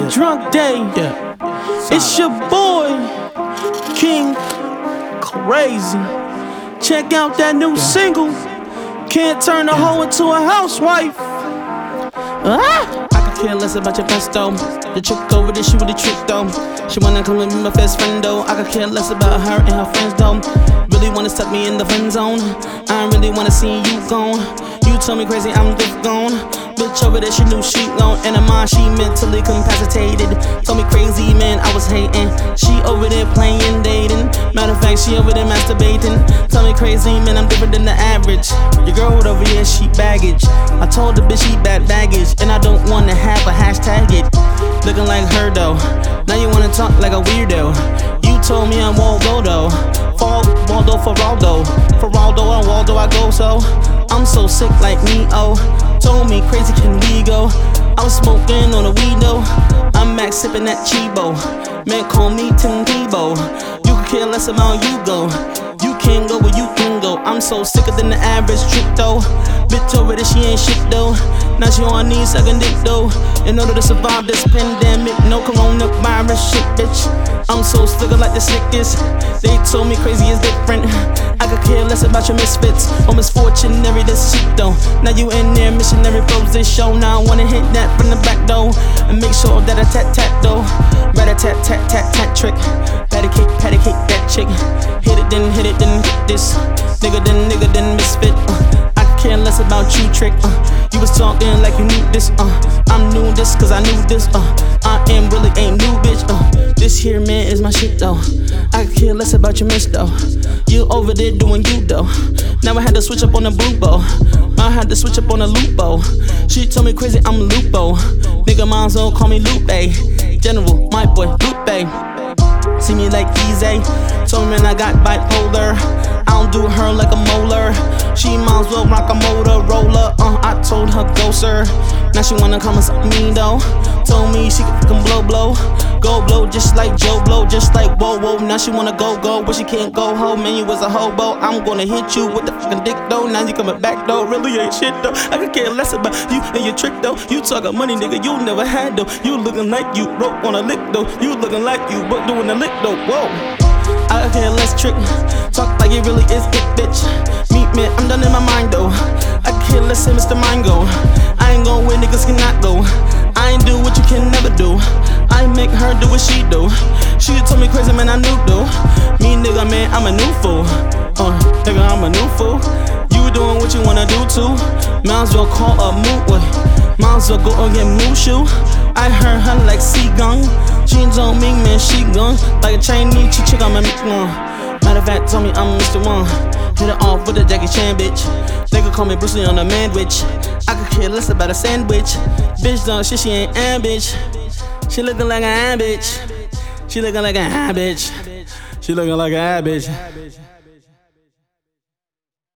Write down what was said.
yeah. drunk day. Yeah. It's your boy, King Crazy. Check out that new single. Can't turn a hoe into a housewife. Ah! I could care less about your best though. The chick over there, she really trick though. She wanna come and be my best friend though. I could care less about her and her friends though. Really wanna stuck me in the friend zone. I really wanna see you gone. You told me crazy, I'm just gone. Bitch over there, she knew she gone. in her mind, she mentally incapacitated. Told me crazy, man, I was hating. She over there playing, dating. Matter of fact, she over there masturbating. Tell me crazy, man, I'm different than the average. Your girl over here, she baggage. I told the bitch she bad baggage. And I don't wanna have a hashtag it. Looking like her though. Now you wanna talk like a weirdo. You told me I'm Waldo though. Fall Waldo. For Waldo and Waldo I go so. I'm so sick like Neo. Told me crazy can we go? I was smoking on a weed though. I'm max sipping that Chibo. Man call me Tim Tebow. You can care less about you go. You can go where you can go. I'm so sicker than the average trick though. Bitch over there, she ain't shit though. Now she on her knees sucking dick though. In order to survive this pandemic, no coronavirus shit, bitch. I'm so slicker like the slickest. They told me crazy is different. About your misfits or misfortunary this shit though. Now you in there, missionary pose this show. Now I wanna hit that from the back though. And make sure that I tat tat though. A tat tat tat tat trick. Patty cake, patty cake, that chick. Hit it, then hit it, then hit this. Nigga, then nigga, then misfit. Uh, I care less about you, trick. Uh, you was talking like you knew this. Uh, I'm new this cause I knew this. Uh, I am really ain't new bitch. Here man is my shit though. I could care less about your miss though. You over there doing you though. Now I had to switch up on the blue bow. I had to switch up on the lupo. She told me crazy I'm a Lupo. Nigga, might well call me Lupe. General, my boy Lupe. See me like easy. Told me man I got bipolar. I don't do her like a molar. She might as well rock a Motorola. Uh, I told her go sir. Now she wanna come and suck me though. Told me she can blow blow. Go blow just like Joe Blow, just like whoa whoa. Now she wanna go go, but she can't go home. Man, you was a hobo. I'm gonna hit you with the fucking dick though. Now you coming back though. Really ain't shit though. I could care less about you and your trick though. You talking money, nigga, you never had though. You looking like you broke on a lick though. You looking like you but doing a lick though. Whoa. I care less trick. Talk like it really is it, bitch. Me, I'm done in my mind though. I less say Mr. Mind go. I ain't going where niggas cannot go. I ain't do what you can never do. I make her do what she do. She told me crazy, man, I knew though. Me, nigga, man, I'm a new fool. Uh, nigga, I'm a new fool. You doing what you wanna do too. Might as well call a moot way. Might as well go and get Mushu. I heard her like Seagung. She told me, man, she gone. Like a Chinese chick, I'm a mix one. Matter of fact, tell me I'm Mr. One. Hit it off with a Jackie Chan, bitch. Nigga call me Bruce Lee on a manwich. I could care less about a sandwich. Bitch done shit, she ain't am bitch. She looking like a bitch. She looking like a bitch. She looking like a bitch.